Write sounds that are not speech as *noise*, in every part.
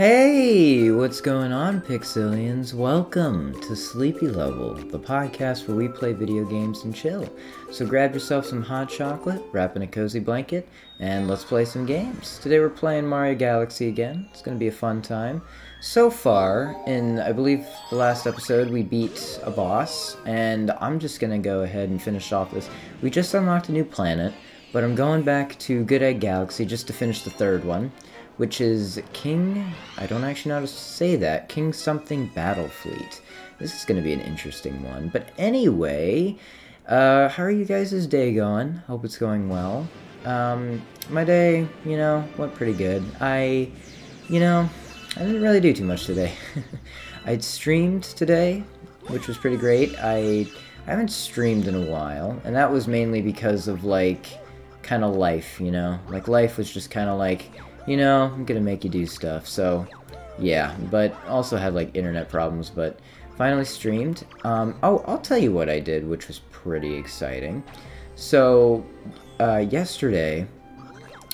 Hey, what's going on, Pixelelins? Welcome to Sleepy Level, the podcast where we play video games and chill. So grab yourself some hot chocolate, wrap in a cozy blanket, and let's play some games. Today we're playing Mario Galaxy again. It's going to be a fun time. So far, in I believe the last episode, we beat a boss, and I'm just going to go ahead and finish off this. We just unlocked a new planet, but I'm going back to Good Egg Galaxy just to finish the third one which is King. I don't actually know how to say that. King something Battle Fleet. This is going to be an interesting one. But anyway, uh, how are you guys' day going? Hope it's going well. Um, my day, you know, went pretty good. I, you know, I didn't really do too much today. *laughs* I'd streamed today, which was pretty great. I, I haven't streamed in a while, and that was mainly because of like kind of life, you know? Like life was just kind of like you know, I'm gonna make you do stuff. So, yeah, but also had like internet problems, but finally streamed. Um, oh, I'll tell you what I did, which was pretty exciting. So, uh, yesterday,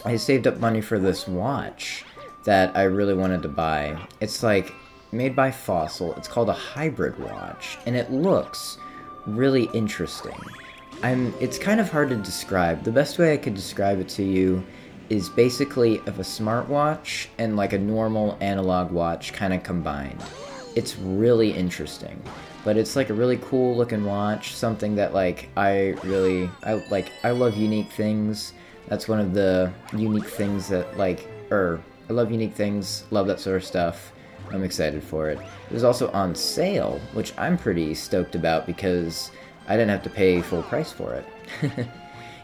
I saved up money for this watch that I really wanted to buy. It's like made by Fossil. It's called a hybrid watch, and it looks really interesting. I'm. It's kind of hard to describe. The best way I could describe it to you is basically of a smartwatch and like a normal analog watch kind of combined. It's really interesting. But it's like a really cool looking watch, something that like I really I like I love unique things. That's one of the unique things that like er I love unique things, love that sort of stuff. I'm excited for it. It was also on sale, which I'm pretty stoked about because I didn't have to pay full price for it. *laughs*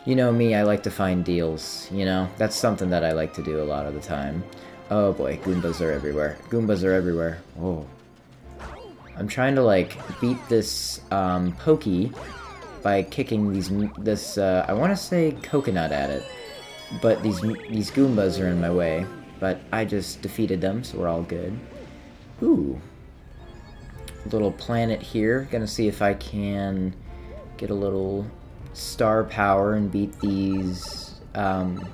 you know me, I like to find deals, you know? That's something that I like to do a lot of the time. Oh boy, Goombas are everywhere. Goombas are everywhere. Oh. I'm trying to, like, beat this, um, Pokey by kicking these, this, uh, I want to say coconut at it. But these, these Goombas are in my way. But I just defeated them, so we're all good. Ooh. Little planet here. Gonna see if I can get a little star power and beat these. Um,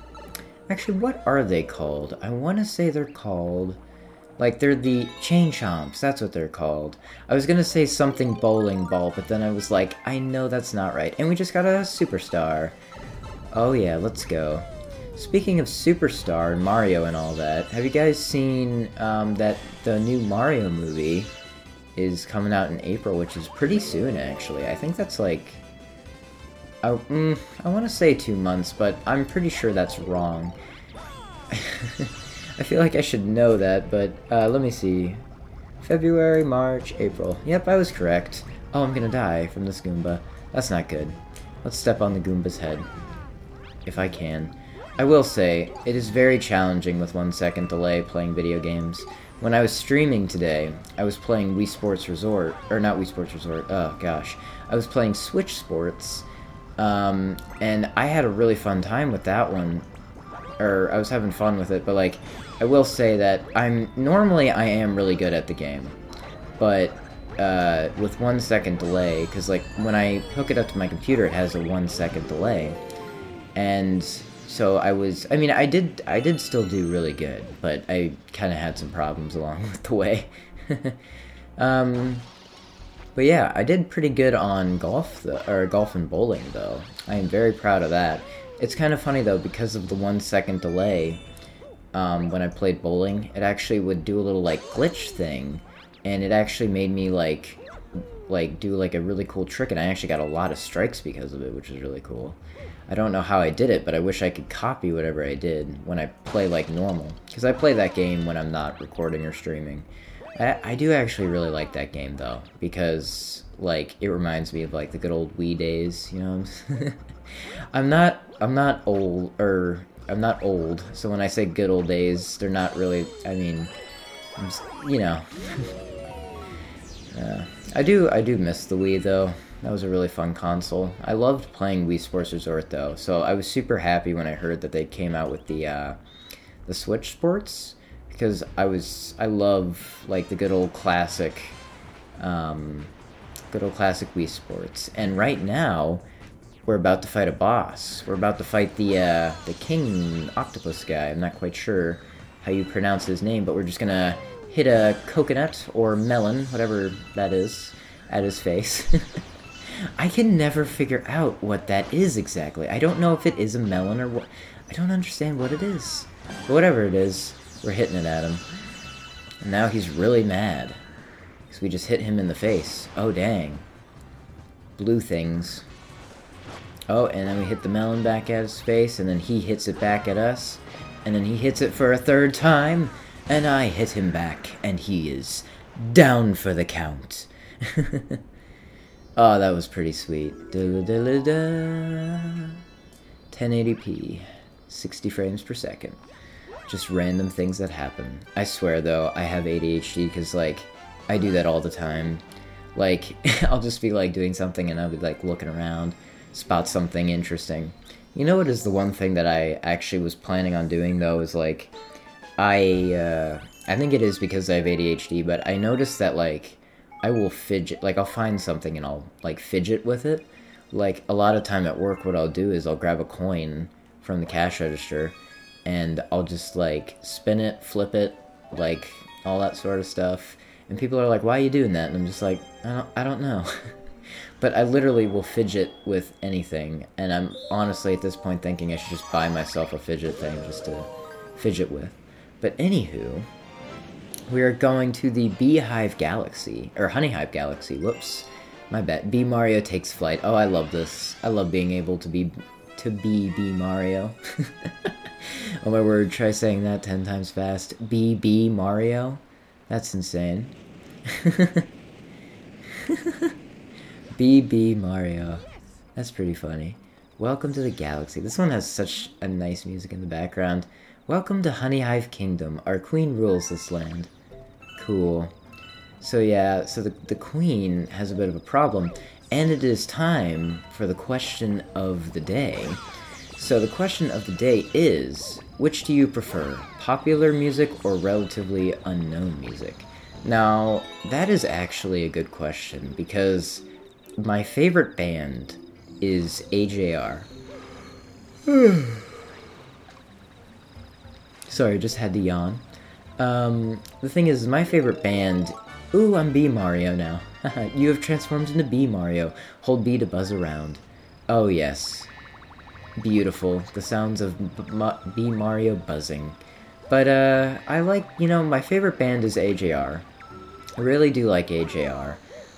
actually, what are they called? I want to say they're called. Like, they're the Chain Chomps. That's what they're called. I was gonna say something bowling ball, but then I was like, I know that's not right. And we just got a superstar. Oh, yeah, let's go. Speaking of Superstar and Mario and all that, have you guys seen um, that the new Mario movie is coming out in April, which is pretty soon, actually? I think that's like I, mm, I want to say two months, but I'm pretty sure that's wrong. *laughs* I feel like I should know that, but uh, let me see. February, March, April. Yep, I was correct. Oh, I'm gonna die from this Goomba. That's not good. Let's step on the Goomba's head. If I can. I will say, it is very challenging with one second delay playing video games. When I was streaming today, I was playing Wii Sports Resort, or not Wii Sports Resort, oh gosh. I was playing Switch Sports, um, and I had a really fun time with that one. Or I was having fun with it, but like I will say that I'm normally I am really good at the game, but uh, with one second delay, because like when I hook it up to my computer, it has a one second delay, and so I was. I mean, I did I did still do really good, but I kind of had some problems along *laughs* with the way. *laughs* um, but yeah, I did pretty good on golf, though, or golf and bowling, though. I am very proud of that. It's kind of funny though because of the one second delay. Um, when I played bowling, it actually would do a little like glitch thing, and it actually made me like like do like a really cool trick, and I actually got a lot of strikes because of it, which is really cool. I don't know how I did it, but I wish I could copy whatever I did when I play like normal, because I play that game when I'm not recording or streaming. I, I do actually really like that game though because like it reminds me of like the good old Wii days. You know, *laughs* I'm not I'm not old or I'm not old. So when I say good old days, they're not really. I mean, just, you know. *laughs* uh, I do I do miss the Wii though. That was a really fun console. I loved playing Wii Sports Resort though, so I was super happy when I heard that they came out with the uh, the Switch Sports because I was I love like the good old classic, um, good old classic Wii Sports. And right now, we're about to fight a boss. We're about to fight the uh, the King Octopus guy. I'm not quite sure how you pronounce his name, but we're just gonna hit a coconut or melon, whatever that is, at his face. *laughs* I can never figure out what that is exactly. I don't know if it is a melon or what. I don't understand what it is. But whatever it is, we're hitting it at him. And now he's really mad. Because we just hit him in the face. Oh, dang. Blue things. Oh, and then we hit the melon back at his face, and then he hits it back at us. And then he hits it for a third time, and I hit him back, and he is down for the count. *laughs* oh, that was pretty sweet. 1080p, 60 frames per second. Just random things that happen. I swear though, I have ADHD because, like, I do that all the time. Like, *laughs* I'll just be like doing something and I'll be like looking around, spot something interesting. You know what is the one thing that I actually was planning on doing though is like, I uh, I think it is because I have ADHD, but I noticed that like I will fidget, like I'll find something and I'll like fidget with it. Like a lot of time at work, what I'll do is I'll grab a coin from the cash register and I'll just like spin it, flip it, like all that sort of stuff. And people are like, "Why are you doing that?" And I'm just like, "I don't, I don't know." *laughs* but I literally will fidget with anything, and I'm honestly at this point thinking I should just buy myself a fidget thing just to fidget with. But anywho, we are going to the Beehive Galaxy or Honeyhive Galaxy. Whoops, my bad. Bee Mario takes flight. Oh, I love this. I love being able to be to be Bee Mario. *laughs* *laughs* oh my word! Try saying that ten times fast. Bee Mario. That's insane. *laughs* BB Mario. That's pretty funny. Welcome to the galaxy. This one has such a nice music in the background. Welcome to Honeyhive Kingdom. Our queen rules this land. Cool. So yeah, so the, the queen has a bit of a problem, and it is time for the question of the day. So the question of the day is, which do you prefer, popular music or relatively unknown music? Now, that is actually a good question because my favorite band is AJR. *sighs* Sorry, just had to yawn. Um, the thing is, my favorite band. Ooh, I'm Bee Mario now. *laughs* you have transformed into Bee Mario. Hold B to buzz around. Oh, yes. Beautiful. The sounds of Bee Mario buzzing. But, uh, I like, you know, my favorite band is AJR. I really do like AJR.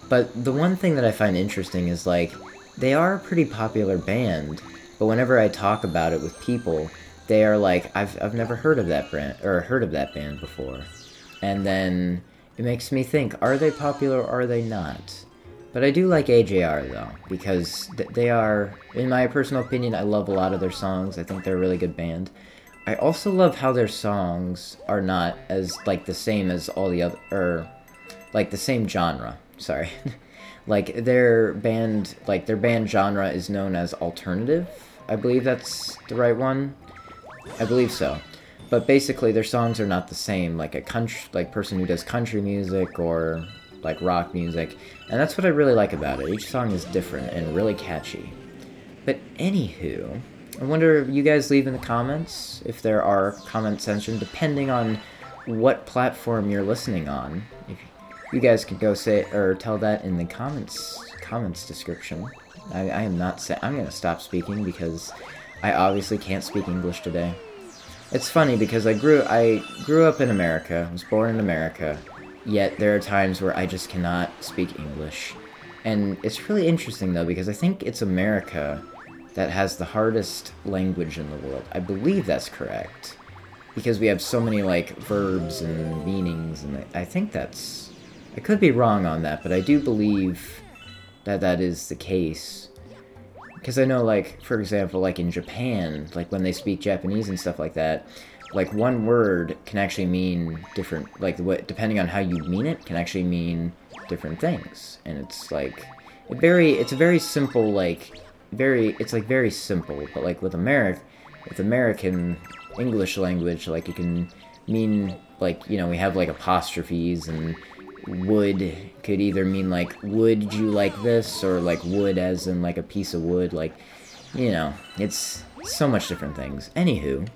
But the one thing that I find interesting is like they are a pretty popular band, but whenever I talk about it with people, they are like, I've I've never heard of that brand or heard of that band before. And then it makes me think, are they popular or are they not? But I do like AJR though, because th- they are, in my personal opinion, I love a lot of their songs. I think they're a really good band. I also love how their songs are not as like the same as all the other, or like the same genre sorry. *laughs* like their band like their band genre is known as alternative. I believe that's the right one. I believe so. But basically their songs are not the same like a country like person who does country music or like rock music. And that's what I really like about it. Each song is different and really catchy. But anywho, I wonder if you guys leave in the comments if there are comment section depending on what platform you're listening on. If you guys can go say or tell that in the comments comments description. I, I am not say I'm gonna stop speaking because I obviously can't speak English today. It's funny because I grew I grew up in America, I was born in America, yet there are times where I just cannot speak English. And it's really interesting though because I think it's America that has the hardest language in the world. I believe that's correct. Because we have so many like verbs and meanings and I think that's I could be wrong on that, but I do believe that that is the case. Because I know, like, for example, like in Japan, like when they speak Japanese and stuff like that, like one word can actually mean different, like, what, depending on how you mean it, can actually mean different things. And it's like, it very, it's a very simple, like, very, it's like very simple, but like with American, with American English language, like it can mean, like, you know, we have like apostrophes and wood could either mean like would you like this or like wood as in like a piece of wood like you know it's so much different things anywho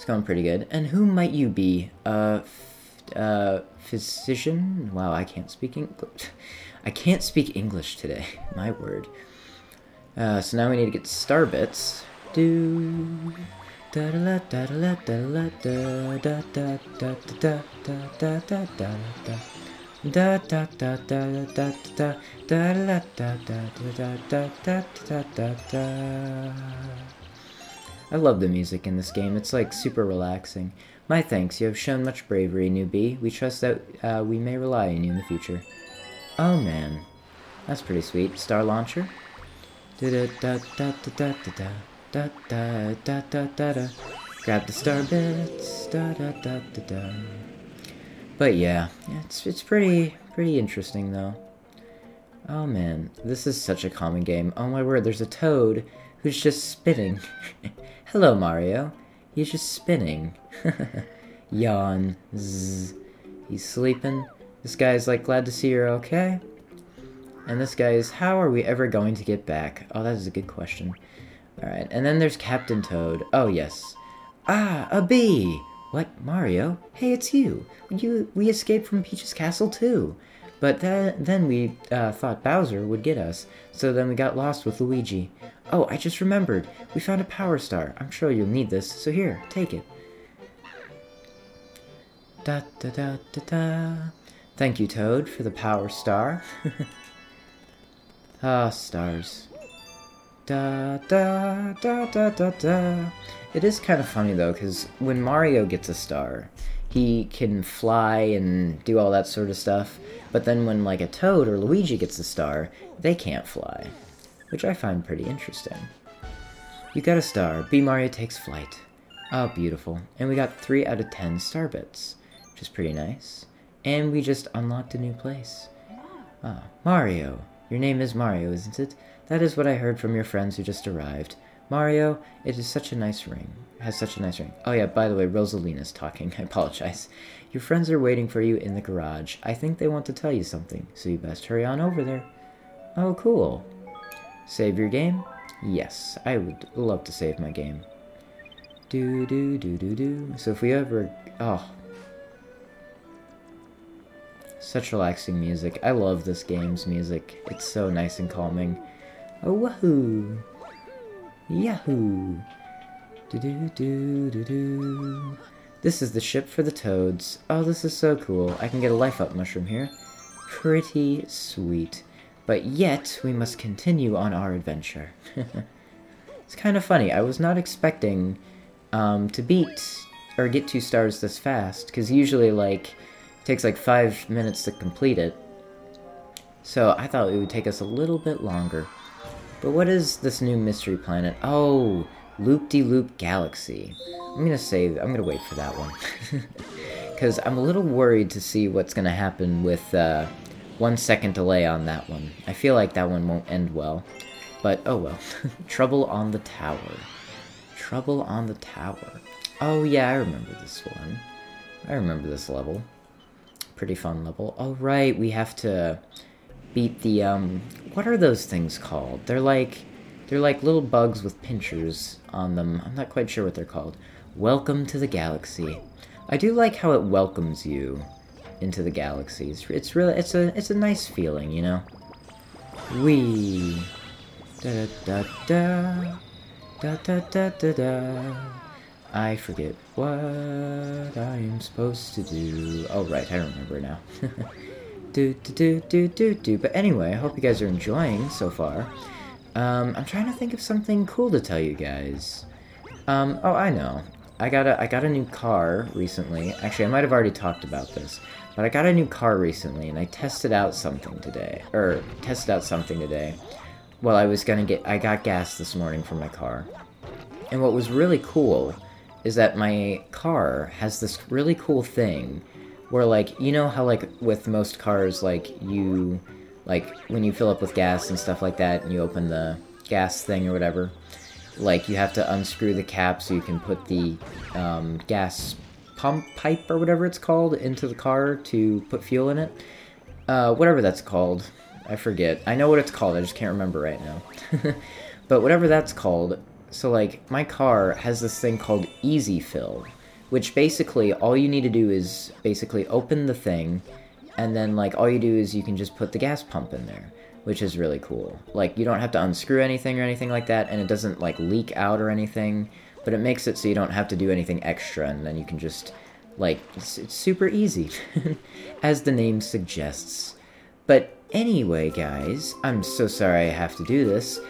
It's going pretty good. And who might you be? Uh, f- uh, physician? Wow, I can't speak English. I can't speak English today. My word. Uh, so now we need to get star bits. Do da da da da da da da da da da da da da da da da. Da da da da da da da da da da da da da da da da I love the music in this game. It's like super relaxing. My thanks. You have shown much bravery, newbie. We trust that uh, we may rely on you in the future. Oh man, that's pretty sweet. Star launcher. Grab the star bits. Da da da da da. But yeah, it's it's pretty pretty interesting though. Oh man, this is such a common game. Oh my word, there's a toad who's just spinning. *laughs* Hello, Mario. He's just spinning. *laughs* Yawn. Zzz. He's sleeping. This guy's like, glad to see you're okay. And this guy is, how are we ever going to get back? Oh, that is a good question. Alright, and then there's Captain Toad. Oh, yes. Ah, a bee! What, Mario? Hey, it's you. You, we escaped from Peach's castle too. But th- then we uh, thought Bowser would get us, so then we got lost with Luigi. Oh, I just remembered. We found a power star. I'm sure you'll need this, so here, take it. Da da da da da. Thank you, Toad, for the power star. *laughs* ah, stars. Da da da da da da. It is kind of funny though, because when Mario gets a star, he can fly and do all that sort of stuff. But then when like a Toad or Luigi gets a star, they can't fly, which I find pretty interesting. You got a star. Bee Mario takes flight. Oh, beautiful. And we got 3 out of 10 star bits, which is pretty nice. And we just unlocked a new place. Ah, Mario. Your name is Mario, isn't it? That is what I heard from your friends who just arrived. Mario, it is such a nice ring. Has such a nice ring. Oh yeah, by the way, Rosalina's talking. *laughs* I apologize. Your friends are waiting for you in the garage. I think they want to tell you something, so you best hurry on over there. Oh, cool. Save your game? Yes, I would love to save my game. Do do do do do. So if we ever oh such relaxing music. I love this game's music. It's so nice and calming. Oh wahoo! Yahoo! Do do do do do. This is the ship for the toads. Oh, this is so cool. I can get a life up mushroom here. Pretty sweet. But yet, we must continue on our adventure. *laughs* it's kind of funny. I was not expecting um, to beat or get two stars this fast, because usually, like, it takes like five minutes to complete it. So I thought it would take us a little bit longer. But what is this new mystery planet? Oh, Loopdeeloop Galaxy. I'm gonna save. I'm gonna wait for that one *laughs* because I'm a little worried to see what's gonna happen with uh, one second delay on that one. I feel like that one won't end well, but oh well. *laughs* Trouble on the Tower. Trouble on the Tower. Oh yeah, I remember this one. I remember this level. Pretty fun level. Alright, we have to beat the um. What are those things called? They're like they're like little bugs with pinchers on them. I'm not quite sure what they're called. Welcome to the galaxy. I do like how it welcomes you into the galaxy. It's, it's really it's a it's a nice feeling, you know. We da da da da da da da da. I forget what I am supposed to do. Oh right, I remember now. *laughs* do do do do do do. But anyway, I hope you guys are enjoying so far. Um, I'm trying to think of something cool to tell you guys. Um, oh, I know. I got a I got a new car recently. Actually, I might have already talked about this, but I got a new car recently, and I tested out something today, or tested out something today. Well, I was gonna get I got gas this morning for my car, and what was really cool is that my car has this really cool thing where like you know how like with most cars like you like when you fill up with gas and stuff like that and you open the gas thing or whatever like you have to unscrew the cap so you can put the um, gas pump pipe or whatever it's called into the car to put fuel in it. Uh, whatever that's called. I forget. I know what it's called. I just can't remember right now. *laughs* But whatever that's called. So like my car has this thing called Easy Fill, which basically all you need to do is basically open the thing, and then like all you do is you can just put the gas pump in there, which is really cool. Like you don't have to unscrew anything or anything like that, and it doesn't like leak out or anything. But it makes it so you don't have to do anything extra, and then you can just like it's, it's super easy, *laughs* as the name suggests. But anyway, guys, I'm so sorry I have to do this,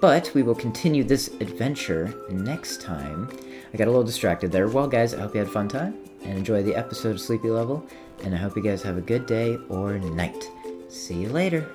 but we will continue this adventure next time. I got a little distracted there. Well, guys, I hope you had a fun time and enjoy the episode of Sleepy Level, and I hope you guys have a good day or night. See you later.